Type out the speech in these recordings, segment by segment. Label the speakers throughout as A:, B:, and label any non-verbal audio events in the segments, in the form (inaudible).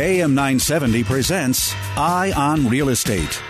A: AM 970 presents Eye on Real Estate.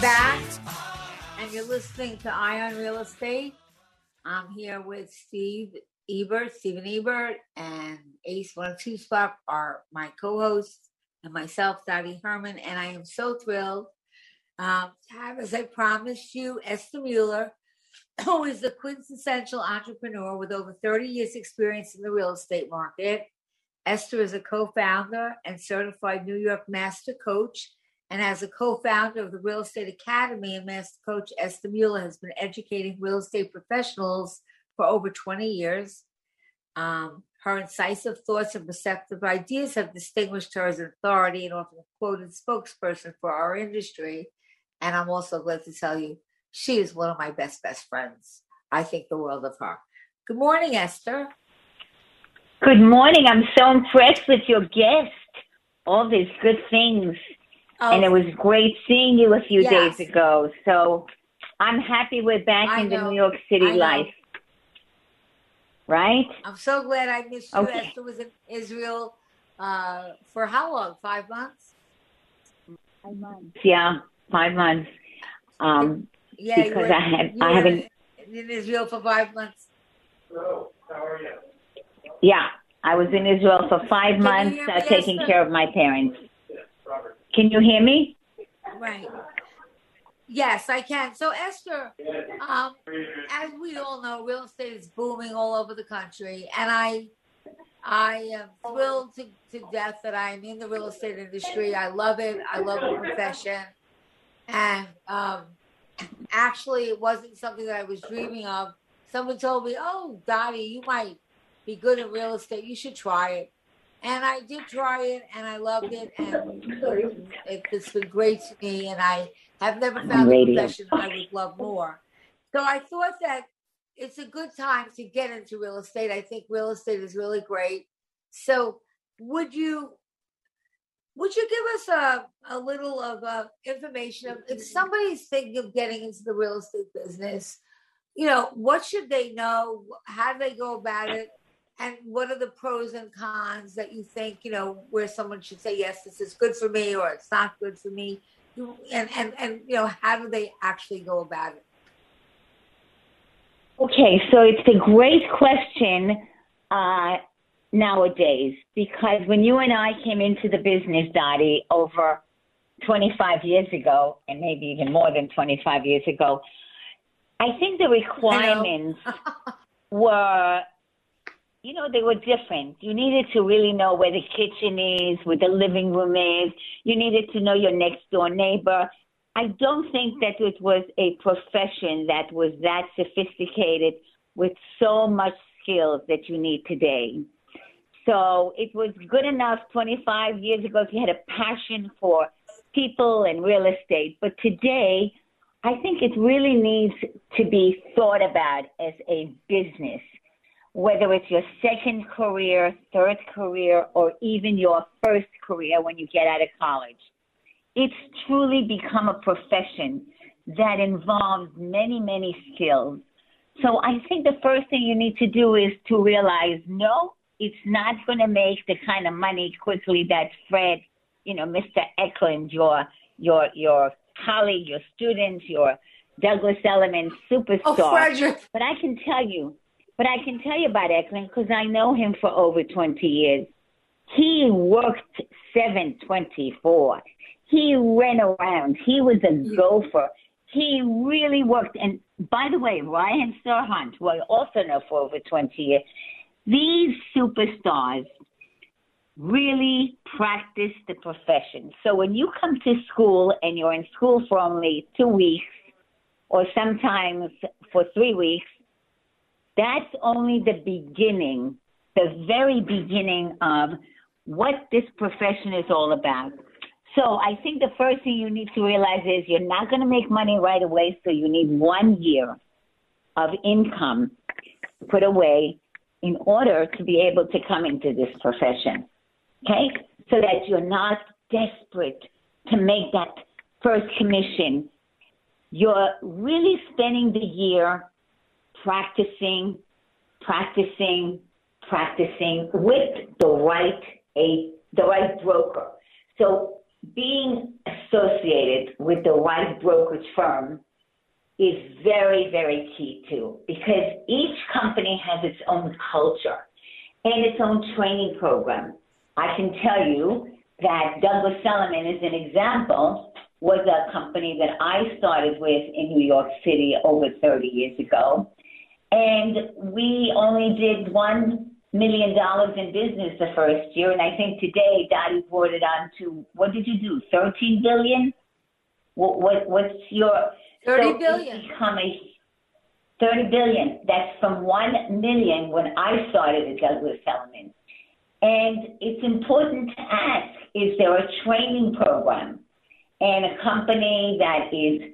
B: Back, and you're listening to Eye on Real Estate. I'm here with Steve Ebert, Stephen Ebert, and Ace One Two Spot are my co-hosts, and myself, Dottie Herman. And I am so thrilled um, to have, as I promised you, Esther Muller, (clears throat) who is the quintessential entrepreneur with over 30 years' experience in the real estate market. Esther is a co-founder and certified New York Master Coach and as a co-founder of the Real Estate Academy and master coach, Esther Muller has been educating real estate professionals for over 20 years. Um, her incisive thoughts and receptive ideas have distinguished her as an authority and often quoted spokesperson for our industry. And I'm also glad to tell you, she is one of my best, best friends. I think the world of her. Good morning, Esther.
C: Good morning. I'm so impressed with your guest. All these good things Oh, and it was great seeing you a few yes. days ago. So I'm happy we're back I in know. the New York City life. Right?
B: I'm so glad I missed you. Okay. Esther was in Israel uh, for how long? Five months?
C: Five months. Yeah, five months. Um, yeah, because were, I had I haven't
B: in Israel for five months.
C: Hello, how are you? Yeah, I was in Israel for five Can months, uh, taking care of my parents. Can you hear me?
B: Right. Yes, I can. So, Esther, um, as we all know, real estate is booming all over the country, and I, I am thrilled to, to death that I'm in the real estate industry. I love it. I love the profession, and um, actually, it wasn't something that I was dreaming of. Someone told me, "Oh, Dottie, you might be good at real estate. You should try it." And I did try it and I loved it and it, has been great to me and I have never found a profession I would love more. So I thought that it's a good time to get into real estate. I think real estate is really great. So would you would you give us a, a little of uh, information of if somebody's thinking of getting into the real estate business, you know, what should they know? How do they go about it? And what are the pros and cons that you think you know where someone should say yes this is good for me or it's not good for me and and and you know how do they actually go about it?
C: Okay so it's a great question uh, nowadays because when you and i came into the business dottie over 25 years ago and maybe even more than 25 years ago i think the requirements (laughs) were you know, they were different. You needed to really know where the kitchen is, where the living room is. You needed to know your next door neighbor. I don't think that it was a profession that was that sophisticated with so much skills that you need today. So it was good enough 25 years ago if you had a passion for people and real estate. But today, I think it really needs to be thought about as a business whether it's your second career, third career, or even your first career when you get out of college. It's truly become a profession that involves many, many skills. So I think the first thing you need to do is to realize no, it's not going to make the kind of money quickly that Fred, you know, Mr. Eklund, your your your colleague, your student, your Douglas Elliman oh, superstar.
B: Oh, Fredrik.
C: But I can tell you, But I can tell you about Eklund because I know him for over 20 years. He worked 724. He ran around. He was a gopher. He really worked. And by the way, Ryan Serhant, who I also know for over 20 years, these superstars really practice the profession. So when you come to school and you're in school for only two weeks or sometimes for three weeks, that's only the beginning, the very beginning of what this profession is all about. So I think the first thing you need to realize is you're not going to make money right away, so you need one year of income put away in order to be able to come into this profession. Okay? So that you're not desperate to make that first commission. You're really spending the year practicing, practicing, practicing with the right a the right broker. So being associated with the right brokerage firm is very, very key too, because each company has its own culture and its own training program. I can tell you that Douglas Elliman is an example, was a company that I started with in New York City over 30 years ago. And we only did one million dollars in business the first year, and I think today Dottie brought it on to what did you do? Thirteen billion. What, what what's your
B: thirty so billion?
C: Become a thirty billion. That's from one million when I started at Douglas Elliman. And it's important to ask: Is there a training program? And a company that is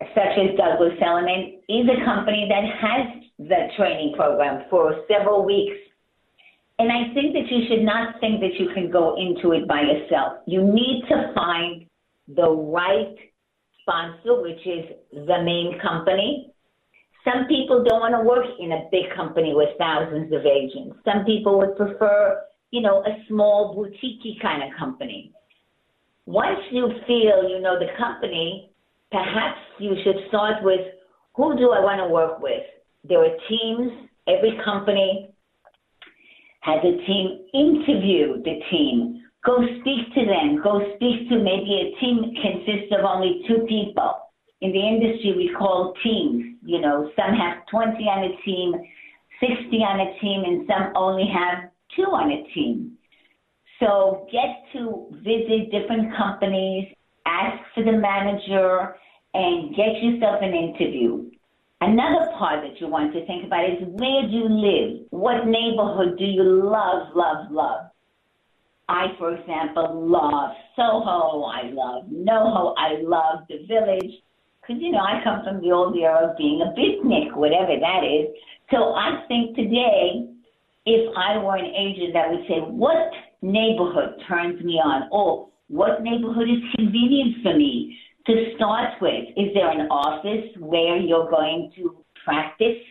C: such as Douglas Elliman is a company that has the training program for several weeks and I think that you should not think that you can go into it by yourself. You need to find the right sponsor, which is the main company. Some people don't want to work in a big company with thousands of agents. Some people would prefer, you know, a small boutique kind of company. Once you feel you know the company, perhaps you should start with who do I want to work with? There are teams, every company has a team interview the team. Go speak to them. Go speak to maybe a team consists of only two people. In the industry, we call teams. You know, some have 20 on a team, 60 on a team, and some only have two on a team. So get to visit different companies, ask for the manager, and get yourself an interview. Another part that you want to think about is where do you live? What neighborhood do you love, love, love? I, for example, love Soho. I love NoHo. I love the village. Because, you know, I come from the old era of being a beatnik, whatever that is. So I think today, if I were an agent, that would say, what neighborhood turns me on? Or what neighborhood is convenient for me? to start with, is there an office where you're going to practice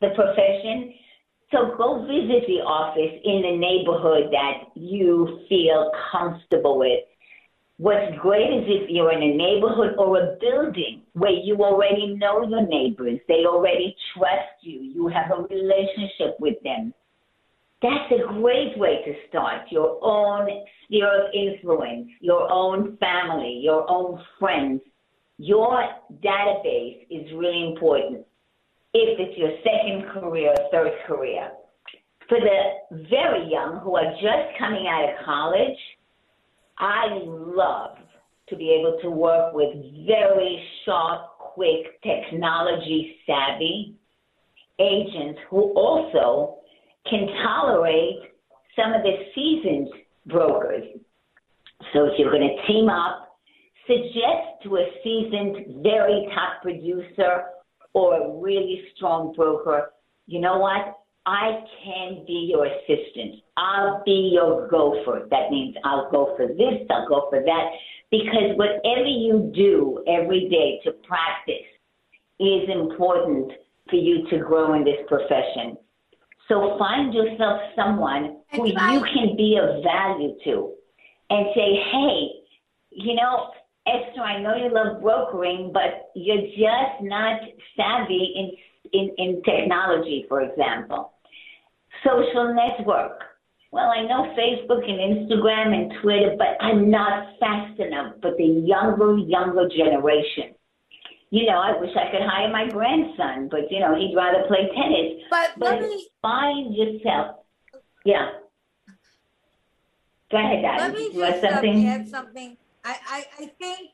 C: the profession? So go visit the office in the neighborhood that you feel comfortable with. What's great is if you're in a neighborhood or a building where you already know your neighbors, they already trust you, you have a relationship with them. That's a great way to start your own sphere of influence, your own family, your own friends. Your database is really important if it's your second career, third career. For the very young who are just coming out of college, I love to be able to work with very sharp, quick, technology savvy agents who also can tolerate some of the seasoned brokers. So if you're going to team up, suggest to a seasoned, very top producer or a really strong broker, you know what? I can be your assistant. I'll be your gopher. That means I'll go for this, I'll go for that. Because whatever you do every day to practice is important for you to grow in this profession. So find yourself someone who you can be of value to and say, hey, you know, Esther, I know you love brokering, but you're just not savvy in in, in technology, for example. Social network. Well, I know Facebook and Instagram and Twitter, but I'm not fast enough. But the younger, younger generation, you know, I wish I could hire my grandson, but you know, he'd rather play tennis.
B: But,
C: but
B: me,
C: find yourself. Yeah. Go ahead, Dottie.
B: Let me just something? add something. I, I, I think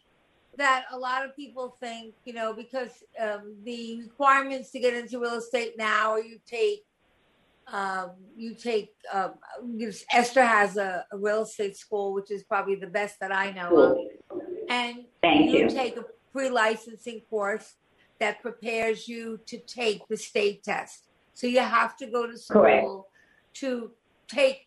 B: that a lot of people think, you know, because um, the requirements to get into real estate now, or you take, um, you take, um, Esther has a, a, real estate school, which is probably the best that I know cool. of. And
C: Thank
B: you,
C: you
B: take a pre licensing course that prepares you to take the state test. So you have to go to school
C: Correct.
B: to take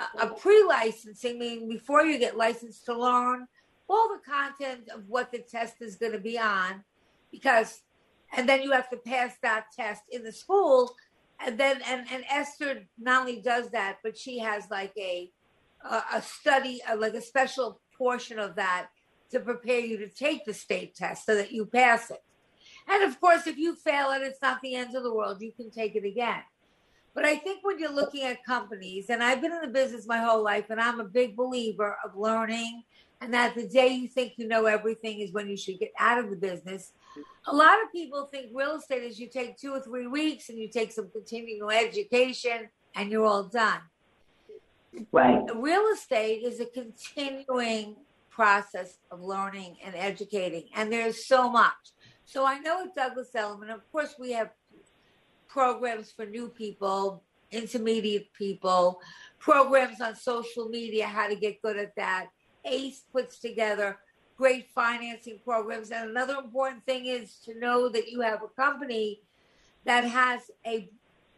B: a, a pre licensing, meaning before you get licensed to learn all the content of what the test is going to be on because and then you have to pass that test in the school and then and, and esther not only does that but she has like a a, a study a, like a special portion of that to prepare you to take the state test so that you pass it and of course if you fail it it's not the end of the world you can take it again but i think when you're looking at companies and i've been in the business my whole life and i'm a big believer of learning and that the day you think you know everything is when you should get out of the business. A lot of people think real estate is you take two or three weeks and you take some continuing education and you're all done.
C: Right.
B: Real estate is a continuing process of learning and educating, and there's so much. So I know at Douglas Elliman, of course, we have programs for new people, intermediate people, programs on social media, how to get good at that ACE puts together great financing programs. And another important thing is to know that you have a company that has a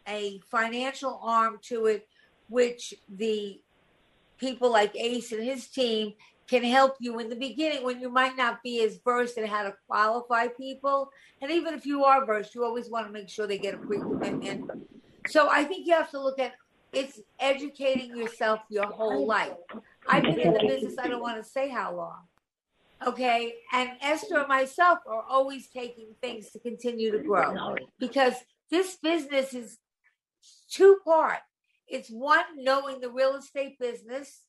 B: a financial arm to it, which the people like Ace and his team can help you in the beginning when you might not be as versed in how to qualify people. And even if you are versed, you always want to make sure they get a pre commitment. So I think you have to look at it's educating yourself your whole life. I've been in the business, I don't want to say how long. Okay. And Esther and myself are always taking things to continue to grow because this business is two part. It's one, knowing the real estate business.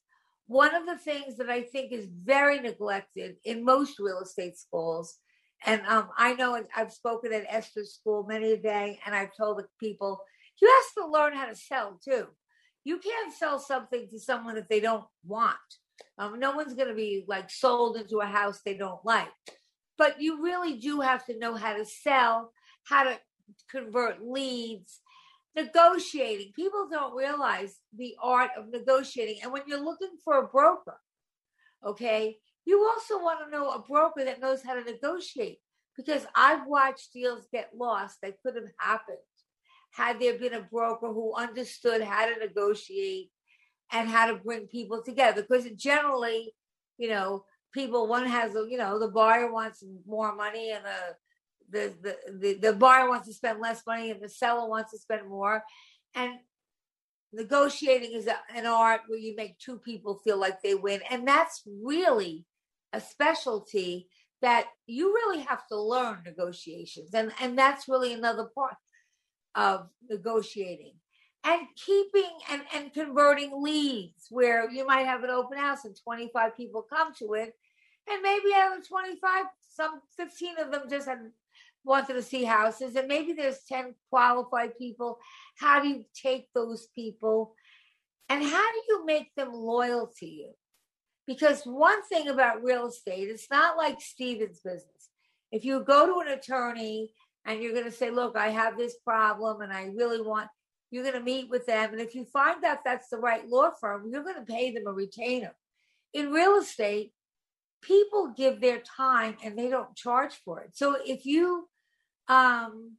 B: One of the things that I think is very neglected in most real estate schools, and um, I know I've spoken at Esther's school many a day, and I've told the people, you have to learn how to sell too you can't sell something to someone that they don't want. Um, no one's going to be like sold into a house they don't like. But you really do have to know how to sell, how to convert leads, negotiating. People don't realize the art of negotiating. And when you're looking for a broker, okay, you also want to know a broker that knows how to negotiate because I've watched deals get lost that could have happened had there been a broker who understood how to negotiate and how to bring people together because generally you know people one has you know the buyer wants more money and the the, the the buyer wants to spend less money and the seller wants to spend more. And negotiating is an art where you make two people feel like they win. And that's really a specialty that you really have to learn negotiations. And and that's really another part of negotiating and keeping and, and converting leads where you might have an open house and 25 people come to it. And maybe out of 25 some 15 of them just had wanted to see houses and maybe there's 10 qualified people how do you take those people and how do you make them loyal to you because one thing about real estate it's not like steven's business if you go to an attorney and you're going to say, look, I have this problem and I really want, you're going to meet with them. And if you find out that's the right law firm, you're going to pay them a retainer. In real estate, people give their time and they don't charge for it. So if you, um,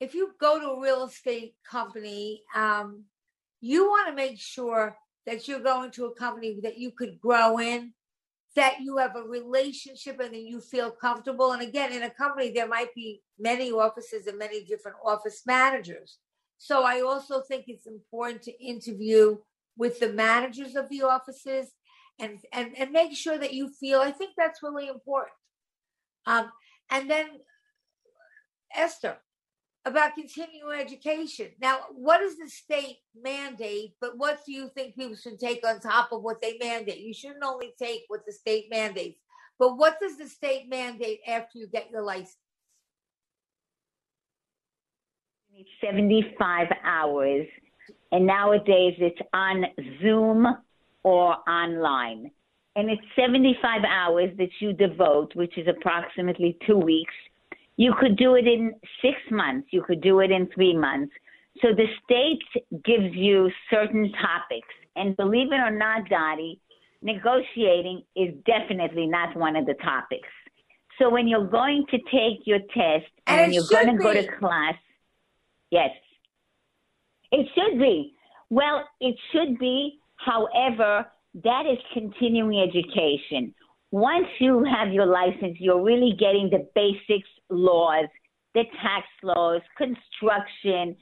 B: if you go to a real estate company, um, you want to make sure that you're going to a company that you could grow in, that you have a relationship and that you feel comfortable. And again, in a company, there might be many offices and many different office managers. So I also think it's important to interview with the managers of the offices and and, and make sure that you feel I think that's really important. Um, and then Esther about continuing education. Now, what does the state mandate, but what do you think people should take on top of what they mandate? You shouldn't only take what the state mandates, but what does the state mandate after you get your license?
C: It's 75 hours, and nowadays it's on Zoom or online. And it's 75 hours that you devote, which is approximately two weeks. You could do it in six months, you could do it in three months. So the state gives you certain topics. And believe it or not, Dottie, negotiating is definitely not one of the topics. So when you're going to take your test and,
B: And
C: you're going to go to class, yes, it should be. Well, it should be. However, that is continuing education. Once you have your license, you're really getting the basics laws, the tax laws, construction,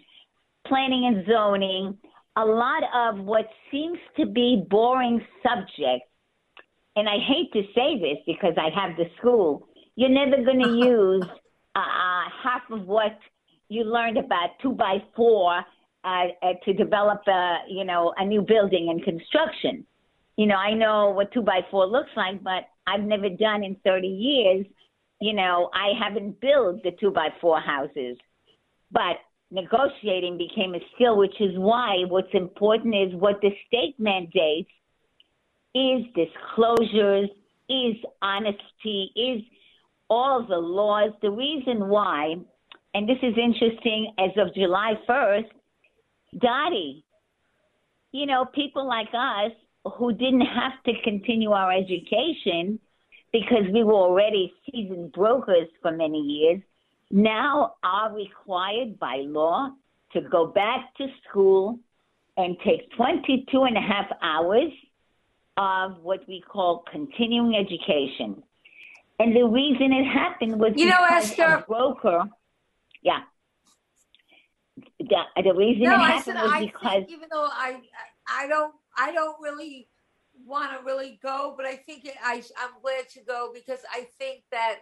C: planning and zoning, a lot of what seems to be boring subjects. And I hate to say this because I have the school. You're never going (laughs) to use uh, half of what you learned about two by four uh, uh, to develop a you know a new building and construction. You know, I know what two by four looks like, but I've never done in 30 years. You know, I haven't built the two by four houses, but negotiating became a skill, which is why what's important is what the state mandates is disclosures, is honesty, is all the laws. The reason why, and this is interesting, as of July 1st, Dottie, you know, people like us who didn't have to continue our education because we were already seasoned brokers for many years, now are required by law to go back to school and take 22 and a half hours of what we call continuing education. And the reason it happened was
B: You know,
C: because
B: Esther-
C: a broker, yeah. The, the reason
B: No,
C: it
B: I
C: happened
B: said
C: was
B: I
C: because
B: even though I I don't I don't really want to really go, but I think it, I I'm glad to go because I think that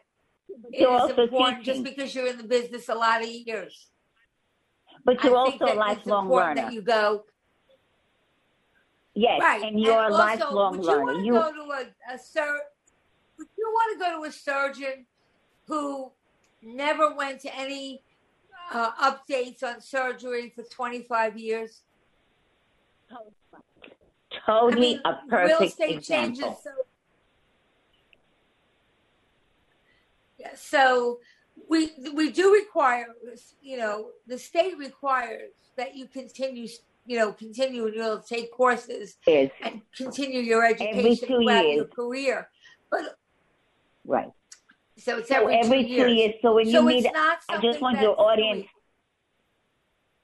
B: it is important just because you're in the business a lot of years.
C: but you're
B: I
C: also a lifelong learner.
B: that you go.
C: yes,
B: Right.
C: and you're a
B: also,
C: lifelong
B: would you
C: learner.
B: want to
C: You
B: go to a, a sur- Would you want to go to a surgeon who never went to any uh, updates on surgery for 25 years?
C: Totally
B: I mean,
C: a
B: real
C: perfect
B: estate
C: example.
B: changes. So, yeah, so we we do require, you know, the state requires that you continue, you know, continue and you'll take courses
C: Is
B: and continue your education throughout
C: years.
B: your career. But
C: right.
B: so it's
C: So
B: every,
C: every
B: two years.
C: years. So when
B: so
C: you meet, I just want your audience.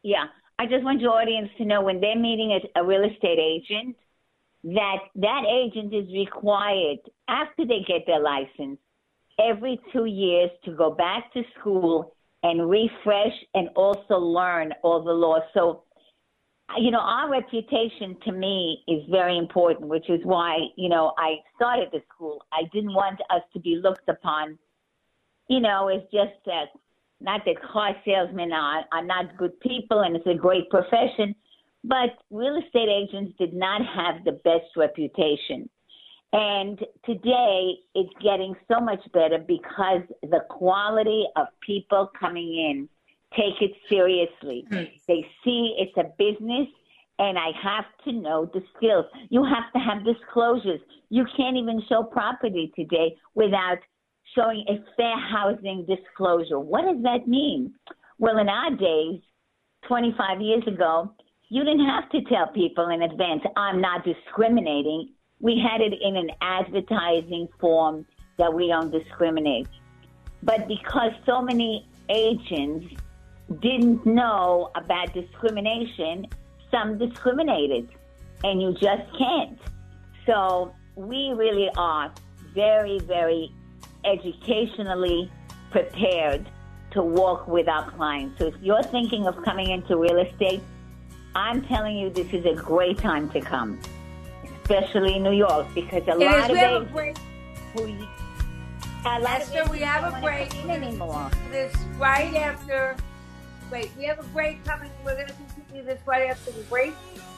C: Yeah, I just want your audience to know when they're meeting a, a real estate agent, that that agent is required after they get their license every two years to go back to school and refresh and also learn all the laws. So, you know, our reputation to me is very important, which is why, you know, I started the school. I didn't want us to be looked upon, you know, as just that, not that car salesmen are, are not good people and it's a great profession, but real estate agents did not have the best reputation. And today it's getting so much better because the quality of people coming in take it seriously. Hmm. They see it's a business and I have to know the skills. You have to have disclosures. You can't even show property today without showing a fair housing disclosure. What does that mean? Well, in our days, 25 years ago, you didn't have to tell people in advance, I'm not discriminating. We had it in an advertising form that we don't discriminate. But because so many agents didn't know about discrimination, some discriminated, and you just can't. So we really are very, very educationally prepared to walk with our clients. So if you're thinking of coming into real estate, I'm telling you this is a great time to come, especially in New York, because a
B: is.
C: lot
B: We
C: of
B: have a
C: agents
B: break.
C: who
B: Esther, we have a break
C: anymore.
B: This right after. Wait, we have a break coming. We're going to continue this right after the break.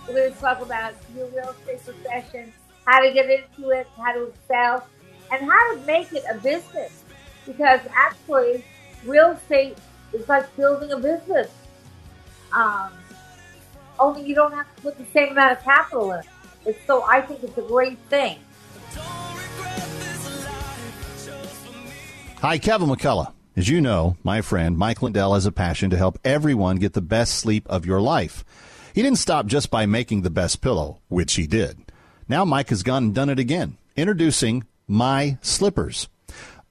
B: We're going to talk about your real estate profession, how to get into it, how to excel, and how to make it a business. Because actually, real estate is like building a business. Um, only you don't have to put the same amount of capital in. It's so I think it's a great thing.
D: Hi, Kevin McCullough. As you know, my friend Mike Lindell has a passion to help everyone get the best sleep of your life. He didn't stop just by making the best pillow, which he did. Now Mike has gone and done it again. Introducing My Slippers.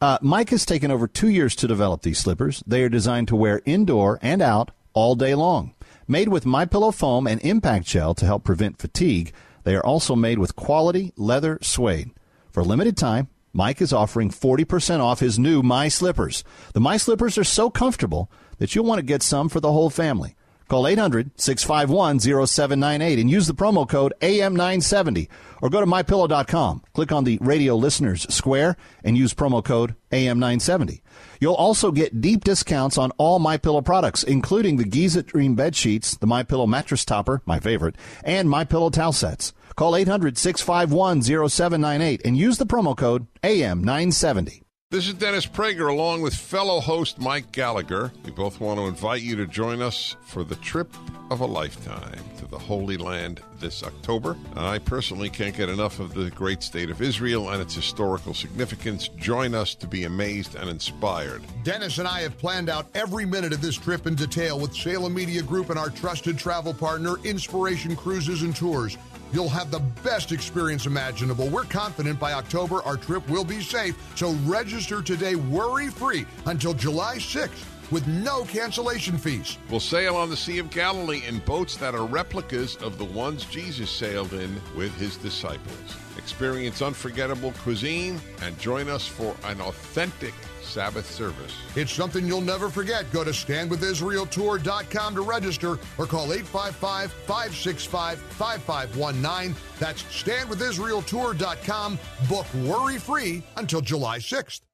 D: Uh, Mike has taken over two years to develop these slippers. They are designed to wear indoor and out all day long. Made with My Pillow foam and impact gel to help prevent fatigue, they are also made with quality leather suede. For a limited time, Mike is offering 40% off his new My Slippers. The My Slippers are so comfortable that you'll want to get some for the whole family. Call 800 651 0798 and use the promo code AM970 or go to mypillow.com. Click on the radio listeners square and use promo code AM970. You'll also get deep discounts on all My Pillow products, including the Giza Dream bed sheets, the My Pillow mattress topper, my favorite, and My Pillow towel sets. Call 800 651 0798 and use the promo code AM970.
E: This is Dennis Prager along with fellow host Mike Gallagher. We both want to invite you to join us for the trip of a lifetime to the Holy Land this October. I personally can't get enough of the great state of Israel and its historical significance. Join us to be amazed and inspired.
F: Dennis and I have planned out every minute of this trip in detail with Salem Media Group and our trusted travel partner, Inspiration Cruises and Tours. You'll have the best experience imaginable. We're confident by October our trip will be safe, so register today worry free until July 6th with no cancellation fees.
E: We'll sail on the Sea of Galilee in boats that are replicas of the ones Jesus sailed in with his disciples. Experience unforgettable cuisine and join us for an authentic Sabbath service.
F: It's something you'll never forget. Go to standwithisraeltour.com to register or call 855 565 5519. That's standwithisraeltour.com. Book worry free until July 6th.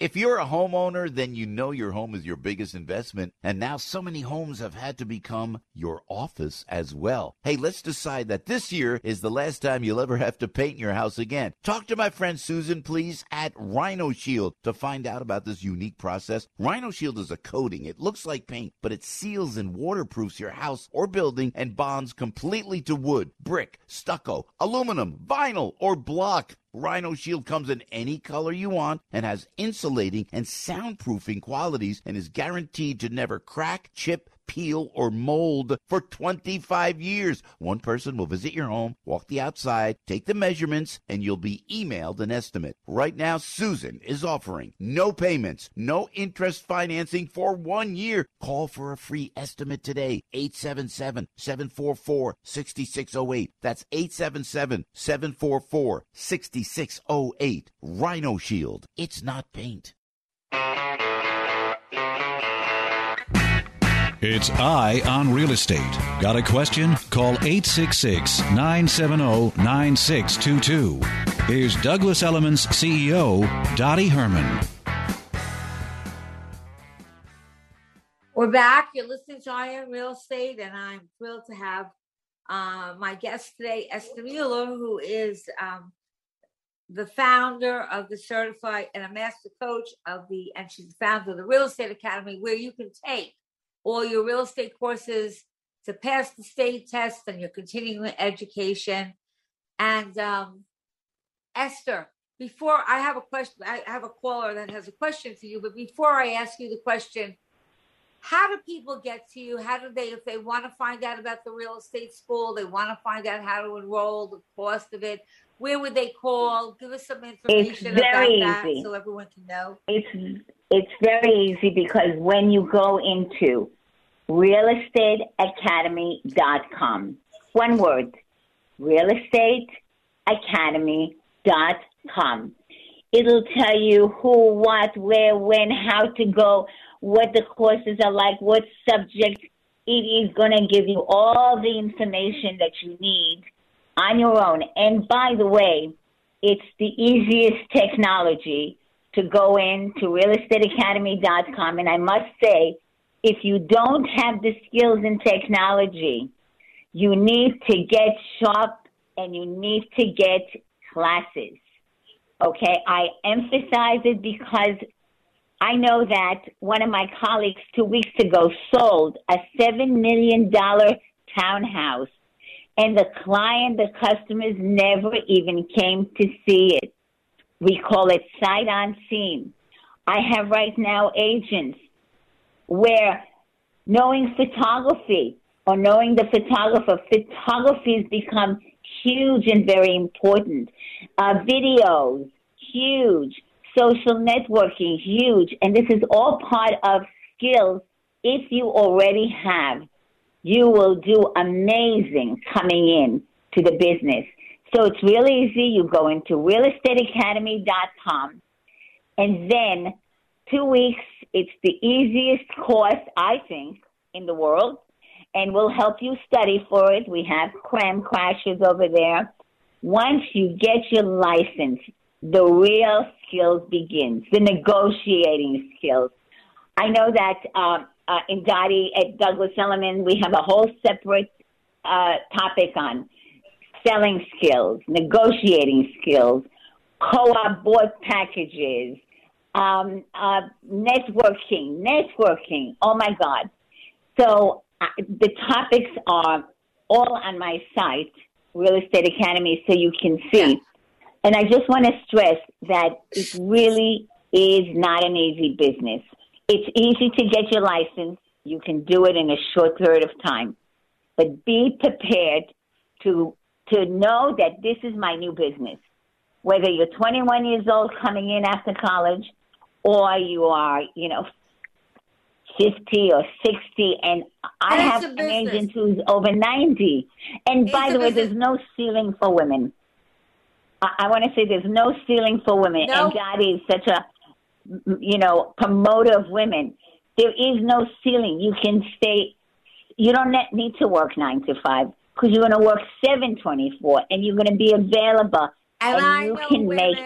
G: If you're a homeowner, then you know your home is your biggest investment, and now so many homes have had to become your office as well. Hey, let's decide that this year is the last time you'll ever have to paint your house again. Talk to my friend Susan, please, at Rhino Shield to find out about this unique process. Rhino Shield is a coating. It looks like paint, but it seals and waterproofs your house or building and bonds completely to wood, brick, stucco, aluminum, vinyl, or block. Rhino Shield comes in any color you want and has insulating and soundproofing qualities and is guaranteed to never crack, chip, peel, or mold for 25 years. One person will visit your home, walk the outside, take the measurements, and you'll be emailed an estimate. Right now, Susan is offering no payments, no interest financing for one year. Call for a free estimate today. 877 744 6608. That's 877 744 6608. Rhino Shield. It's not paint.
A: It's Eye on Real Estate. Got a question? Call 866 970 9622. Here's Douglas Elliman's CEO, Dottie Herman.
B: We're back. You're listening to Eye on Real Estate, and I'm thrilled to have uh, my guest today, Esther Muller, who is um, the founder of the certified and a master coach of the, and she's the founder of the Real Estate Academy, where you can take all your real estate courses to pass the state test and your continuing education. And um, Esther, before I have a question, I have a caller that has a question for you. But before I ask you the question, how do people get to you? How do they, if they want to find out about the real estate school, they want to find out how to enroll, the cost of it, where would they call? Give us some information about
C: very
B: that
C: easy.
B: so everyone can know.
C: It's it's very easy because when you go into realestateacademy.com, one word, realestateacademy.com. It'll tell you who, what, where, when, how to go, what the courses are like, what subject. It is going to give you all the information that you need on your own. And by the way, it's the easiest technology to go in to realestateacademy.com. And I must say, if you don't have the skills in technology, you need to get sharp and you need to get classes. Okay, I emphasize it because I know that one of my colleagues two weeks ago sold a $7 million townhouse, and the client, the customers never even came to see it. We call it sight on scene. I have right now agents where knowing photography or knowing the photographer, photography has become huge and very important. Uh, videos, huge. Social networking, huge. And this is all part of skills. If you already have, you will do amazing coming in to the business. So it's really easy. You go into realestateacademy.com and then two weeks, it's the easiest course, I think, in the world. And we'll help you study for it. We have cram crashes over there. Once you get your license, the real skills begins, the negotiating skills. I know that uh, uh, in Dottie at Douglas Elliman, we have a whole separate uh, topic on selling skills, negotiating skills, co-op board packages, um, uh, networking, networking. Oh my God! So uh, the topics are all on my site, Real Estate Academy, so you can see. And I just want to stress that it (laughs) really is not an easy business. It's easy to get your license. You can do it in a short period of time. But be prepared to, to know that this is my new business. Whether you're 21 years old coming in after college or you are, you know, 50 or 60 and I have an agent who's over 90. And it's by the way, business. there's no ceiling for women. I, I want to say there's no ceiling for women, no. and God is such a you know promoter of women. There is no ceiling. You can stay. You don't need to work nine to five because you're going to work seven twenty four, and you're going to be available,
B: and,
C: and
B: I
C: you
B: know
C: can
B: women
C: make.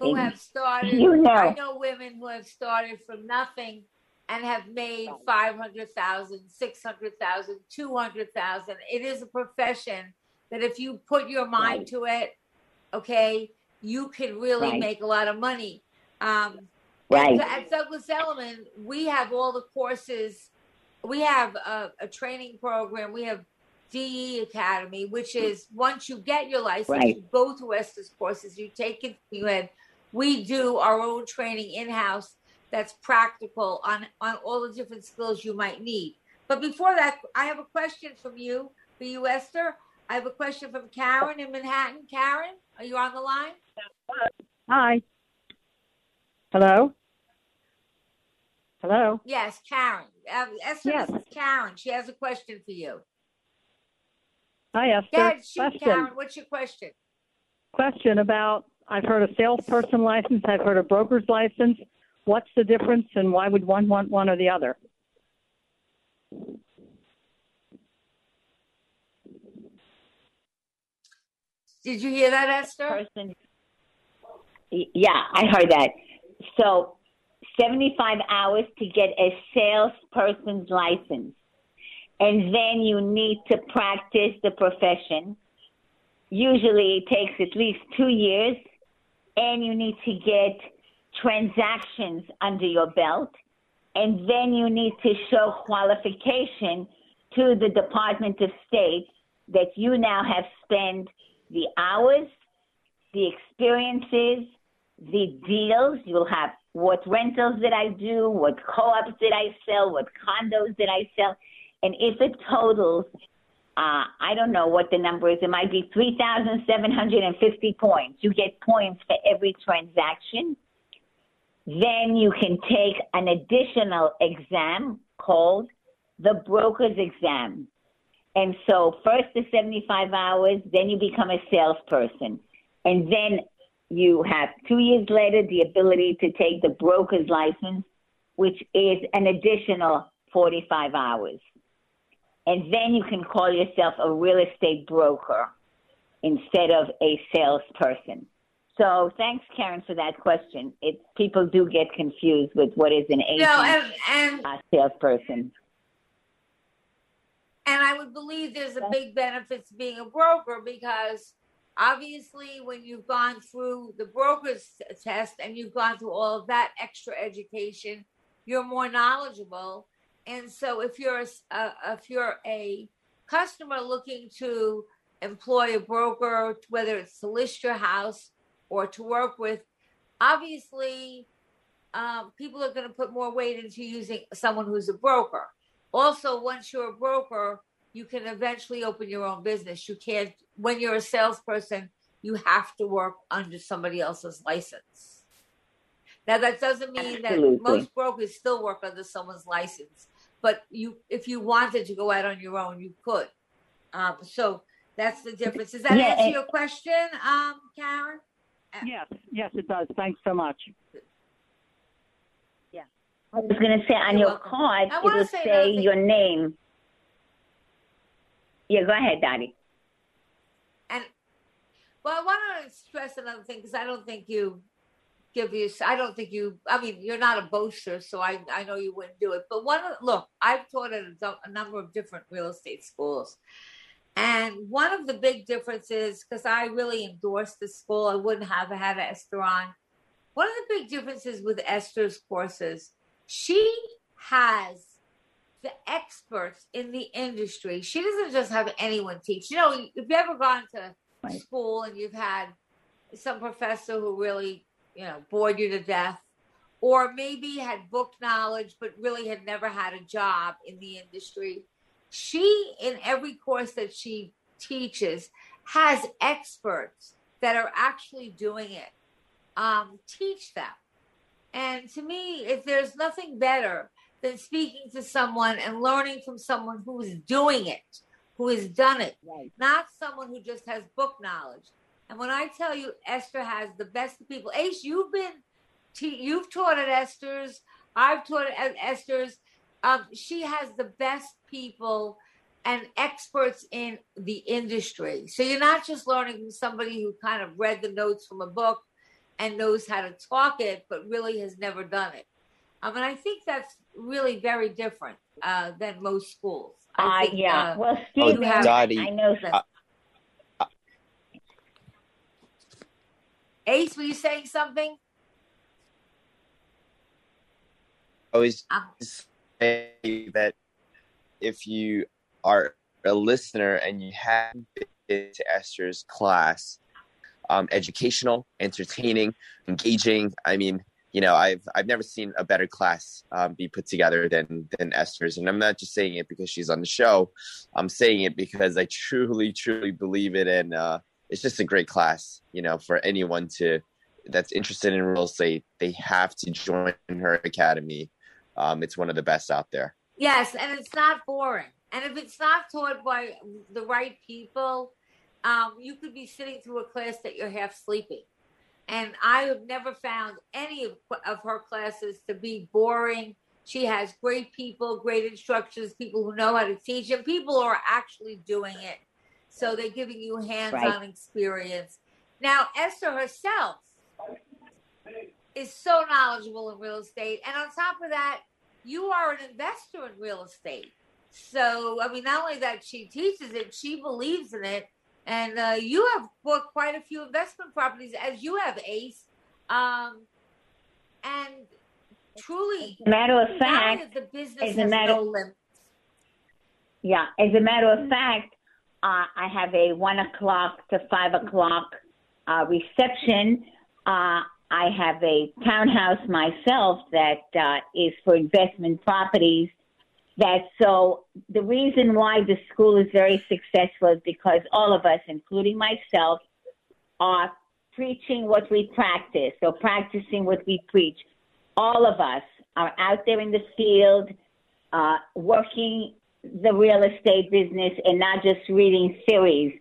B: Who have started?
C: You know.
B: I know women who have started from nothing and have made 500,000, 600,000, 200,000. It is a profession that if you put your mind
C: Right.
B: to it, okay, you can really
C: Right.
B: make a lot of money. Um,
C: Right.
B: At, at Douglas Elliman, we have all the courses. We have a, a training program. We have DE Academy, which is once you get your license,
C: Right.
B: you go through Esther's courses, you take it, you had, we do our own training in house that's practical on, on all the different skills you might need. But before that, I have a question from you, for you, Esther. I have a question from Karen in Manhattan. Karen, are you on the line?
H: Hi. Hello? Hello?
B: Yes, Karen. Uh, Esther,
H: Yes.
B: this is Karen. She has a question for you.
H: Hi, Esther.
B: Go shoot,
H: question.
B: Karen. What's your question?
H: Question about I've heard a salesperson license, I've heard a broker's license. What's the difference and why would one want one or the other?
B: Did you hear that, Esther?
C: Person. Yeah, I heard that. So, 75 hours to get a salesperson's license. And then you need to practice the profession. Usually it takes at least two years. And you need to get transactions under your belt. And then you need to show qualification to the Department of State that you now have spent the hours, the experiences, the deals. You'll have what rentals did I do, what co-ops did I sell, what condos did I sell, and if it totals, uh, I don't know what the number is. It might be three thousand seven hundred and fifty points. You get points for every transaction. Then you can take an additional exam called the broker's exam. And so first the 75 hours, then you become a salesperson. And then you have two years later the ability to take the broker's license, which is an additional 45 hours. And then you can call yourself a real estate broker instead of a salesperson. So thanks, Karen, for that question. It people do get confused with what is an agent,
B: No, and, and
C: uh, salesperson.
B: And I would believe there's a big benefit to being a broker because obviously when you've gone through the broker's test and you've gone through all of that extra education, you're more knowledgeable. And so if you're a, if you're a customer looking to employ a broker, whether it's to list your house or to work with, obviously um, people are going to put more weight into using someone who's a broker. Also, once you're a broker, you can eventually open your own business. You can't, when you're a salesperson, you have to work under somebody else's license. Now, that doesn't mean
C: Absolutely.
B: that most brokers still work under someone's license, but you, if you wanted to go out on your own, you could. Um, so that's the difference. Does that
C: Yeah,
B: answer
C: and-
B: your question, um, Karen?
H: Yes, yes, it does. Thanks so much. Yeah.
C: I was going to say on
B: You're
C: your
B: welcome.
C: card, it'll
B: say
C: say, your name. Yeah, go ahead, Dottie.
B: And well, I want to stress another thing because I don't think you give you. I don't think you. I mean, you're not a boaster, so I I know you wouldn't do it. But one look, I've taught at a, a number of different real estate schools, and one of the big differences because I really endorsed the school, I wouldn't have had Esther on. One of the big differences with Esther's courses, she has the experts in the industry. She doesn't just have anyone teach. You know, if you've ever gone to
C: Right.
B: school and you've had some professor who really, you know, bored you to death, or maybe had book knowledge but really had never had a job in the industry. She, in every course that she teaches, has experts that are actually doing it. Um, teach them. And to me, if there's nothing better than speaking to someone and learning from someone who is doing it, who has done it,
C: Right.
B: not someone who just has book knowledge. And when I tell you Esther has the best of people, Ace, you've been, te- you've taught at Esther's, I've taught at Esther's. Um, she has the best people and experts in the industry. So you're not just learning from somebody who kind of read the notes from a book and knows how to talk it, but really has never done it. Um, and I think that's really very different uh, than most schools. I
C: Uh,
B: think,
C: yeah.
B: uh,
C: well,
B: you
C: Steve,
B: have-
I: Dottie,
C: I know.
B: Uh, Ace, were you saying something?
I: I was
B: Um,
I: say that if you are a listener and you have been to Esther's class, um, educational, entertaining, engaging. I mean, you know, I've I've never seen a better class um, be put together than than Esther's, and I'm not just saying it because she's on the show. I'm saying it because I truly, truly believe it, and uh, it's just a great class. You know, for anyone to that's interested in real estate, they have to join her academy. Um, it's one of the best out there.
B: Yes, and it's not boring. And if it's not taught by the right people, um, you could be sitting through a class that you're half sleeping. And I have never found any of, of her classes to be boring. She has great people, great instructors, people who know how to teach, and people who are actually doing it. So they're giving you hands on
C: Right.
B: experience. Now, Esther herself is so knowledgeable in real estate. And on top of that, you are an investor in real estate. So, I mean, not only that she teaches it, she believes in it. And uh, you have bought quite a few investment properties, as you have, Ace. Um, and truly,
C: Matter of fact,
B: the business
C: as a matter-
B: no limits.
C: Yeah, as a matter of fact, uh, I have a one o'clock to five o'clock uh, reception. Uh, I have a townhouse myself that uh, is for investment properties. That so the reason why the school is very successful is because all of us, including myself, are preaching what we practice or practicing what we preach. All of us are out there in the field, uh, working the real estate business and not just reading theories.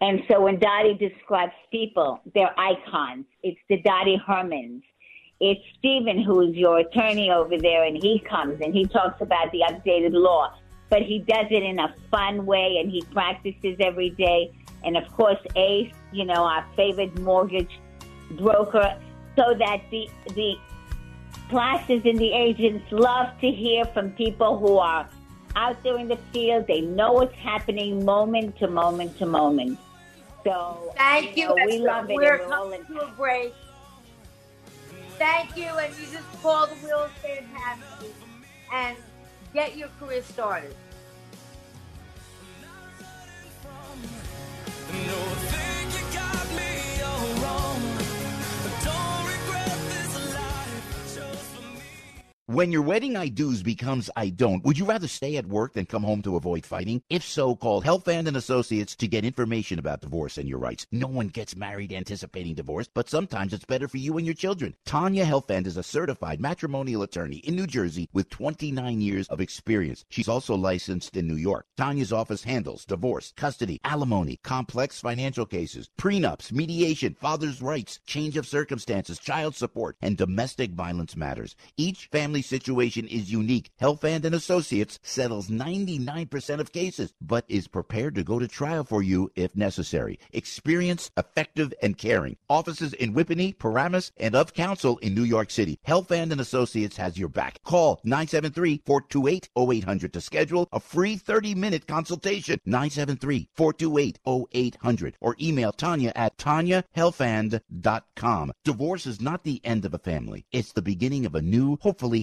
C: And so when Dottie describes people, they're icons. It's the Dottie Hermans. It's Stephen, who's your attorney over there, and he comes and he talks about the updated law. But he does it in a fun way and he practices every day. And of course, Ace, you know, our favorite mortgage broker so that the the classes and the agents love to hear from people who are out there in the field. They know what's happening moment to moment to moment. So
B: Thank you.
C: know, we love it.
B: We're coming to a break. Thank you, and you just call the Estate Academy and get your career started.
G: When your wedding I do's becomes I don't, would you rather stay at work than come home to avoid fighting? If so, call Helfand and Associates to get information about divorce and your rights. No one gets married anticipating divorce, but sometimes it's better for you and your children. Tanya Helfand is a certified matrimonial attorney in New Jersey with 29 years of experience. She's also licensed in New York. Tanya's office handles divorce, custody, alimony, complex financial cases, prenups, mediation, father's rights, change of circumstances, child support, and domestic violence matters. Each family situation is unique. Helfand and Associates settles 99% of cases, but is prepared to go to trial for you if necessary. Experienced, effective, and caring. Offices in Whippany, Paramus, and of counsel in New York City. Helfand and Associates has your back. Call 973-428-0800 to schedule a free 30-minute consultation. 973-428-0800 or email Tanya at tanyahelfand.com. Divorce is not the end of a family. It's the beginning of a new, hopefully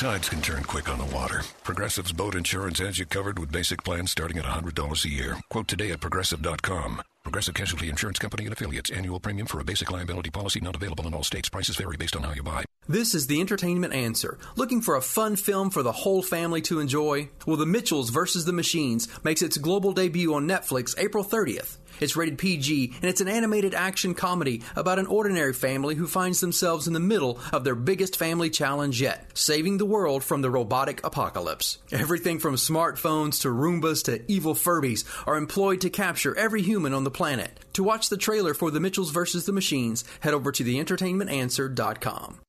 J: tides can turn quick on the water. Progressive's boat insurance has you covered with basic plans starting at $100 a year. Quote today at progressive.com. Progressive Casualty Insurance Company and affiliates. Annual premium for a basic liability policy not available in all states. Prices vary based on how you buy.
K: This is the entertainment answer. Looking for a fun film for the whole family to enjoy? Well, The Mitchells vs. the Machines makes its global debut on Netflix April 30th. It's rated PG and it's an animated action comedy about an ordinary family who finds themselves in the middle of their biggest family challenge yet saving the world from the robotic apocalypse. Everything from smartphones to Roombas to evil Furbies are employed to capture every human on the planet. To watch the trailer for The Mitchells vs. the Machines, head over to theentertainmentanswer.com.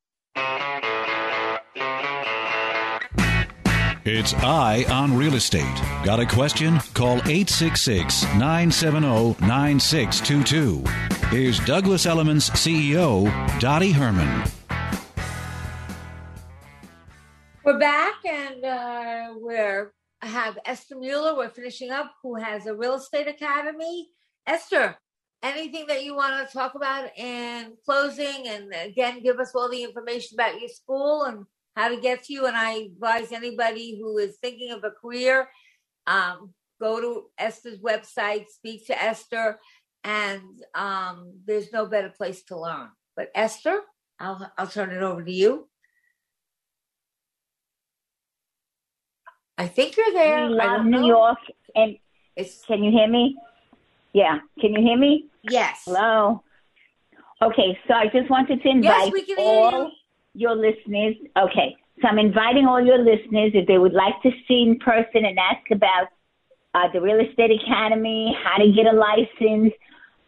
A: It's Eye on Real Estate. Got a question? Call 866 970 9622. Here's Douglas Elliman CEO, Dottie Herman.
B: We're back and uh, we're I have Esther Muller. We're finishing up, who has a real estate academy. Esther, anything that you want to talk about in closing, and again, give us all the information about your school and how to get to you. And I advise anybody who is thinking of a career, um, go to Esther's website, speak to Esther, and um, there's no better place to learn. But Esther, I'll I'll turn it over to you. I think you're there.
C: We love New. York. And can you hear me? Yeah. Can you hear me?
B: Yes.
C: Hello. Okay, so I just wanted to invite
B: hear
C: all your listeners. Okay, so I'm inviting all your listeners if they would like to see in person and ask about uh, the Real Estate Academy, how to get a license.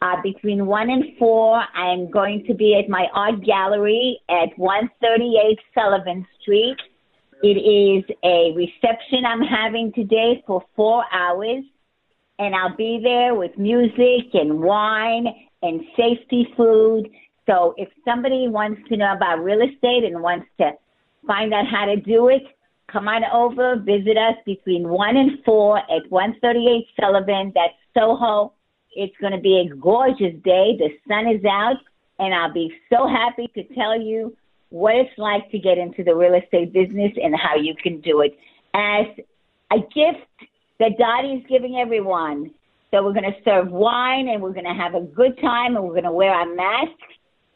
C: Uh, between 1 and 4, I'm going to be at my art gallery at 138 Sullivan Street. It is a reception I'm having today for four hours. And I'll be there with music and wine and safety food. So if somebody wants to know about real estate and wants to find out how to do it, come on over, visit us between 1 and 4 at 138 Sullivan. That's Soho. It's going to be a gorgeous day. The sun is out, and I'll be so happy to tell you what it's like to get into the real estate business and how you can do it as a gift that Dottie's giving everyone. So we're going to serve wine and we're going to have a good time and we're going to wear our masks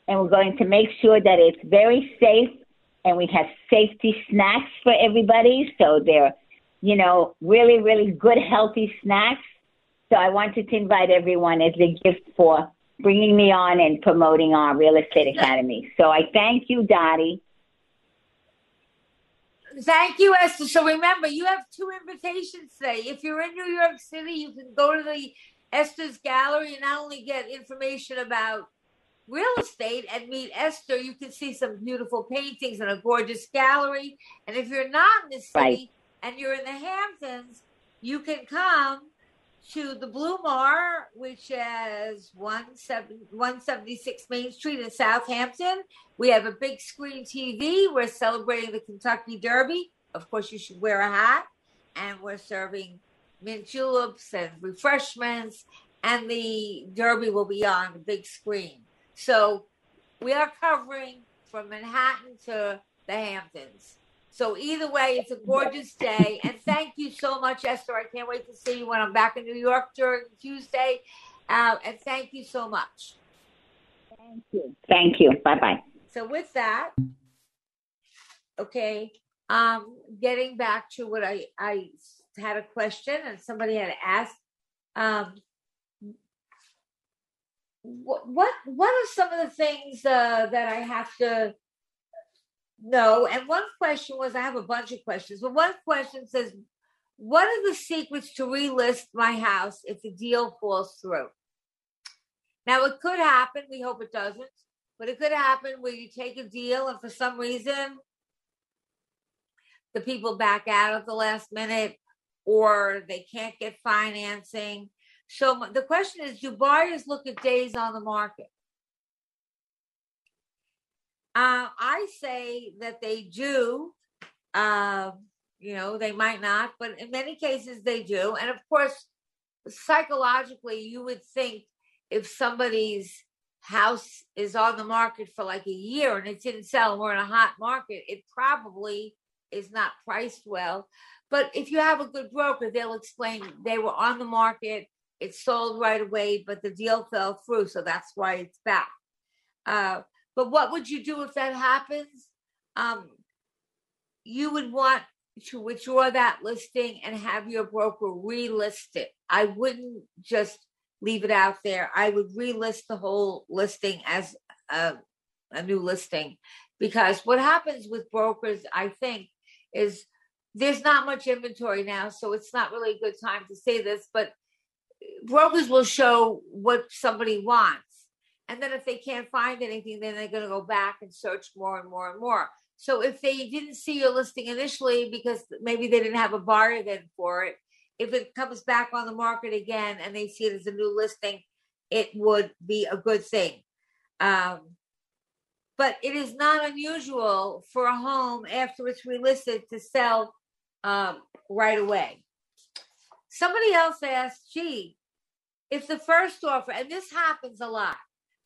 C: and we're going to make sure that it's very safe and we have safety snacks for everybody. So they're, you know, really, really good, healthy snacks. So I wanted to invite everyone as a gift for bringing me on and promoting our real estate academy. So I thank you, Dottie.
B: Thank you, Esther. So remember, you have two invitations today. If you're in New York City, you can go to the Esther's Gallery and not only get information about real estate and meet Esther, you can see some beautiful paintings and a gorgeous gallery. And if you're not in the city
C: Right.
B: and you're in the Hamptons, you can come to the Blu Mar, which is 17 176 Main Street in Southampton. We have a big screen TV. We're celebrating the Kentucky Derby. Of course, you should wear a hat. And we're serving mint juleps and refreshments. And the Derby will be on the big screen. So we are covering from Manhattan to the Hamptons. So either way, it's a gorgeous day. And thank you so much, Esther. I can't wait to see you when I'm back in New York during Tuesday. Uh, and thank you so much.
C: Thank you. Thank you. Bye bye.
B: So with that, okay, um, getting back to what I I had a question and somebody had asked, um, what what what are some of the things uh, that I have to know? And one question was, I have a bunch of questions, but one question says, what are the secrets to relist my house if the deal falls through? Now it could happen. We hope it doesn't. But it could happen where you take a deal and for some reason the people back out at the last minute or they can't get financing. So the question is do buyers look at days on the market? Uh, I say that they do. Uh, you know, they might not, but in many cases they do. And of course, psychologically, you would think if somebody's house is on the market for like a year and it didn't sell and we're in a hot market, it probably is not priced well. But if you have a good broker, they'll explain they were on the market, it sold right away, but the deal fell through. So that's why it's back. Uh, but what would you do if that happens? Um, you would want to withdraw that listing and have your broker relist it. I wouldn't just leave it out there. I would relist the whole listing as a, a new listing because what happens with brokers, I think, is there's not much inventory now, so it's not really a good time to say this, but brokers will show what somebody wants. And then if they can't find anything, then they're going to go back and search more and more and more. So if they didn't see your listing initially because maybe they didn't have a then for it, if it comes back on the market again and they see it as a new listing, it would be a good thing. Um, but it is not unusual for a home after it's relisted to sell um, right away. Somebody else asked, gee, if the first offer, and this happens a lot,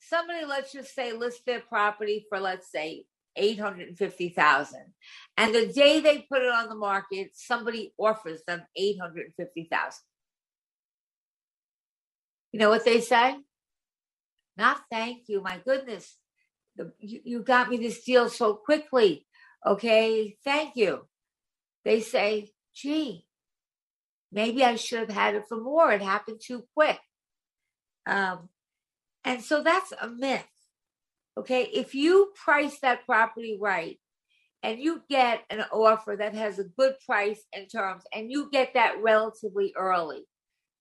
B: somebody let's just say list their property for let's say 850,000 and the day they put it on the market somebody offers them 850,000 you know what they say? Not thank you my goodness. The, you, you got me this deal so quickly. Okay thank you. They say gee maybe i should have had it for more. It happened too quick. Um, and so that's a myth Okay, if you price that property right and you get an offer that has a good price and terms and you get that relatively early,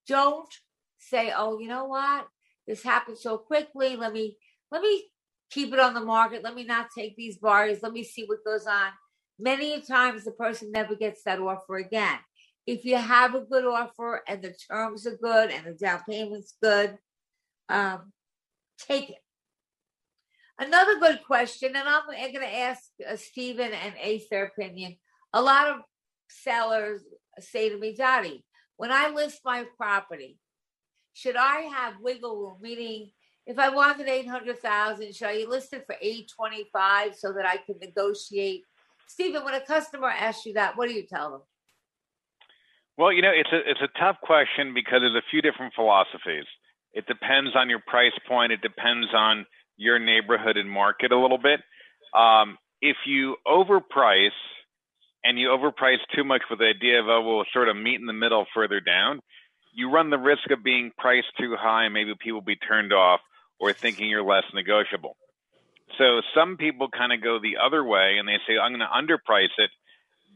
B: don't say, "Oh, you know what? This happened so quickly. Let me let me keep it on the market. Let me not take these bars. Let me see what goes on." Many times the person never gets that offer again. if you have a good offer and the terms are good and the down payment's good, um, take it. Another good question, and I'm going to ask uh, Stephen and Ace their opinion. A lot of sellers say to me, Dottie, when I list my property, should I have wiggle room? Meaning, if I wanted eight hundred thousand, should I list it for eight twenty-five so that I can negotiate? Stephen, when a customer asks you that, what do you tell them?
L: Well, you know, it's a it's a tough question because there's a few different philosophies. It depends on your price point. It depends on your neighborhood and market a little bit. Um, if you overprice and you overprice too much with the idea of oh we'll sort of meet in the middle further down, you run the risk of being priced too high and maybe people be turned off or thinking you're less negotiable. So some people kind of go the other way and they say I'm going to underprice it,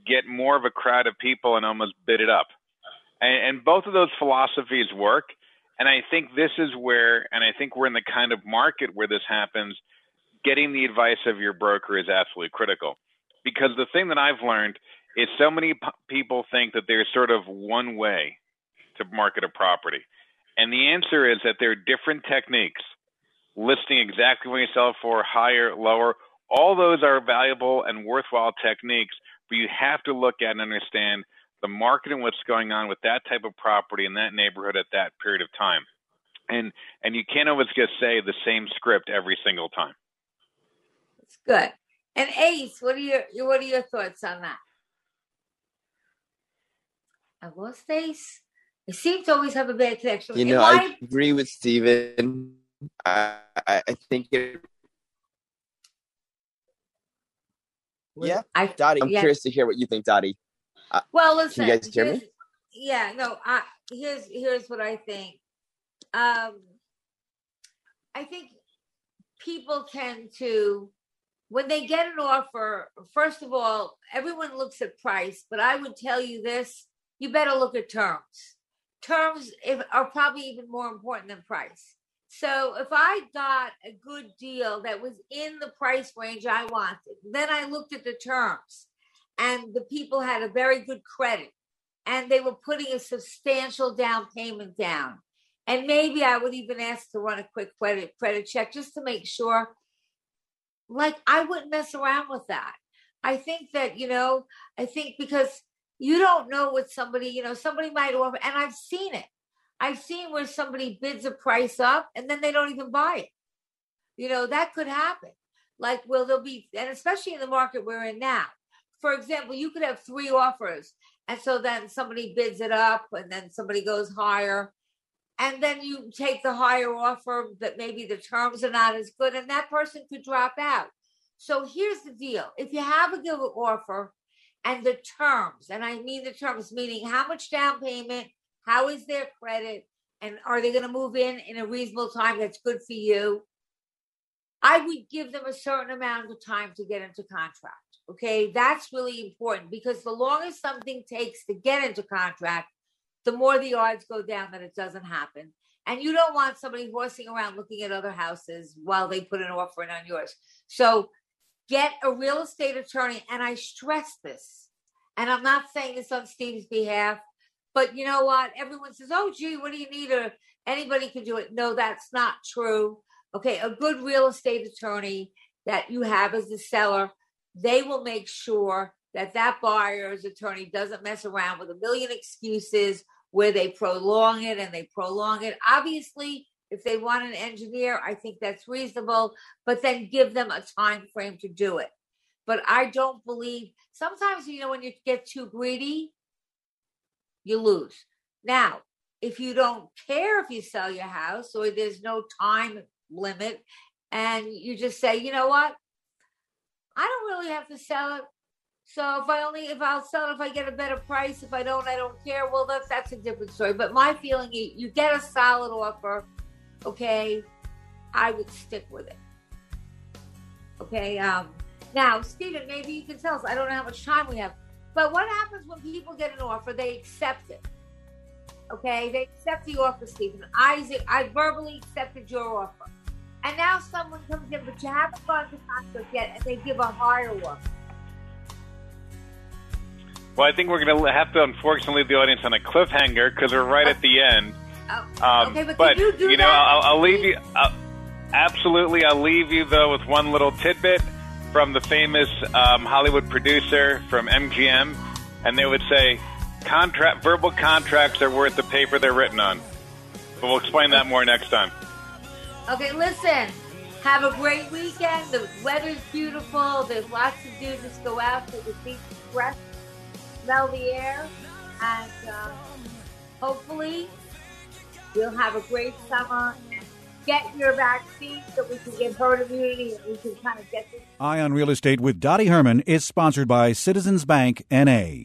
L: get more of a crowd of people and almost bid it up. And, and both of those philosophies work. And I think this is where, and I think we're in the kind of market where this happens. Getting the advice of your broker is absolutely critical because the thing that I've learned is so many p- people think that there's sort of one way to market a property. And the answer is that there are different techniques listing exactly what you sell for, higher, lower. All those are valuable and worthwhile techniques, but you have to look at and understand the market and what's going on with that type of property in that neighborhood at that period of time. And and you can't always just say the same script every single time.
B: It's good. And Ace, what are your what are your thoughts on that? I lost Ace. I seem to always have a bad connection.
I: You know, I agree with Steven. I, I, I think it. Yeah,
B: I,
I: Dottie, I'm
B: yeah.
I: curious to hear what you think, Dottie. Uh,
B: Well, listen.
I: Can you guys hear me?
B: Yeah, no. I, here's here's what I think. Um, I think people tend to, when they get an offer. First of all, everyone looks at price, but I would tell you this: you better look at terms. Terms if, are probably even more important than price. So if I got a good deal that was in the price range I wanted, then I looked at the terms and the people had a very good credit and they were putting a substantial down payment down. And maybe I would even ask to run a quick credit credit check just to make sure. Like I wouldn't mess around with that. I think that, you know, I think because you don't know what somebody, you know, somebody might offer, and I've seen it. I've seen where somebody bids a price up and then they don't even buy it. You know, that could happen. Like, will there be, and especially in the market we're in now. For example, you could have three offers, and so then somebody bids it up, and then somebody goes higher, and then you take the higher offer but maybe the terms are not as good, and that person could drop out. So here's the deal if you have a good offer and the terms, and I mean the terms, meaning how much down payment, how is their credit, and are they going to move in in a reasonable time that's good for you? I would give them a certain amount of time to get into contract. Okay, that's really important because the longer something takes to get into contract, the more the odds go down that it doesn't happen. And you don't want somebody horsing around looking at other houses while they put an offer in on yours. So get a real estate attorney. And I stress this, and I'm not saying this on Steve's behalf, but you know what? Everyone says, oh, gee, what do you need? Or anybody can do it. No, that's not true. Okay, a good real estate attorney that you have as a seller, they will make sure that that buyer's attorney doesn't mess around with a million excuses where they prolong it and they prolong it. Obviously, if they want an engineer, I think that's reasonable, but then give them a time frame to do it. But I don't believe sometimes you know when you get too greedy, you lose. Now, if you don't care if you sell your house or there's no time limit and you just say, you know what? I don't really have to sell it. So if I only if I'll sell it if I get a better price, if I don't, I don't care. Well, that's that's a different story. But my feeling, you, you get a solid offer, okay, I would stick with it. Okay. Um, now, Stephen, maybe you can tell us. I don't know how much time we have, but what happens when people get an offer? They accept it. Okay, they accept the offer, Stephen. Isaac, I verbally accepted your offer, and now someone comes in, but you haven't gone to contract yet, and they give a higher offer.
L: Well, I think we're going to have to unfortunately leave the audience on a cliffhanger because we're right at the end. Um,
B: okay, but can you do
L: know,
B: that?
L: I'll, I'll leave you. i absolutely, I'll leave you though with one little tidbit from the famous um, Hollywood producer from MGM, and they would say, "Contract verbal contracts are worth the paper they're written on." But we'll explain that more next time.
B: Okay, listen. Have a great weekend. The weather's beautiful. There's lots to do. Just go out, take a deep breath, smell the air, and uh, hopefully you'll have a great summer. Get your vaccine so we can get herd immunity and we can kind of get this.
A: Eye on Real Estate with Dottie Herman is sponsored by Citizens Bank NA.